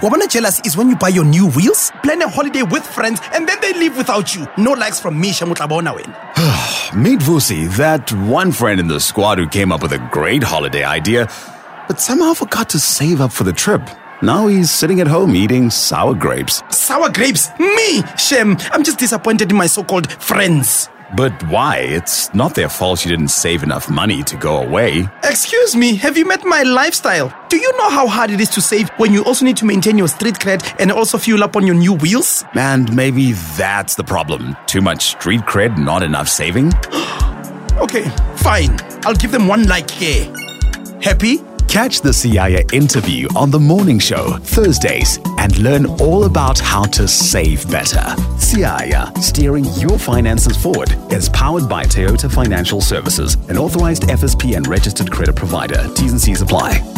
Wabana jealous is when you buy your new wheels, plan a holiday with friends, and then they leave without you. No likes from me, Shamutlabona win. Meet Vusi, that one friend in the squad who came up with a great holiday idea, but somehow forgot to save up for the trip. Now he's sitting at home eating sour grapes. Sour grapes? Me? Shem, I'm just disappointed in my so called friends. But why? It's not their fault you didn't save enough money to go away. Excuse me, have you met my lifestyle? Do you know how hard it is to save when you also need to maintain your street cred and also fuel up on your new wheels? And maybe that's the problem. Too much street cred, not enough saving? Okay, fine. I'll give them one like here. Happy? Catch the Siyaya interview on The Morning Show, Thursdays, and learn all about how to save better. Siyaya, steering your finances forward, is powered by Toyota Financial Services, an authorized FSP and registered credit provider. T's and C's apply.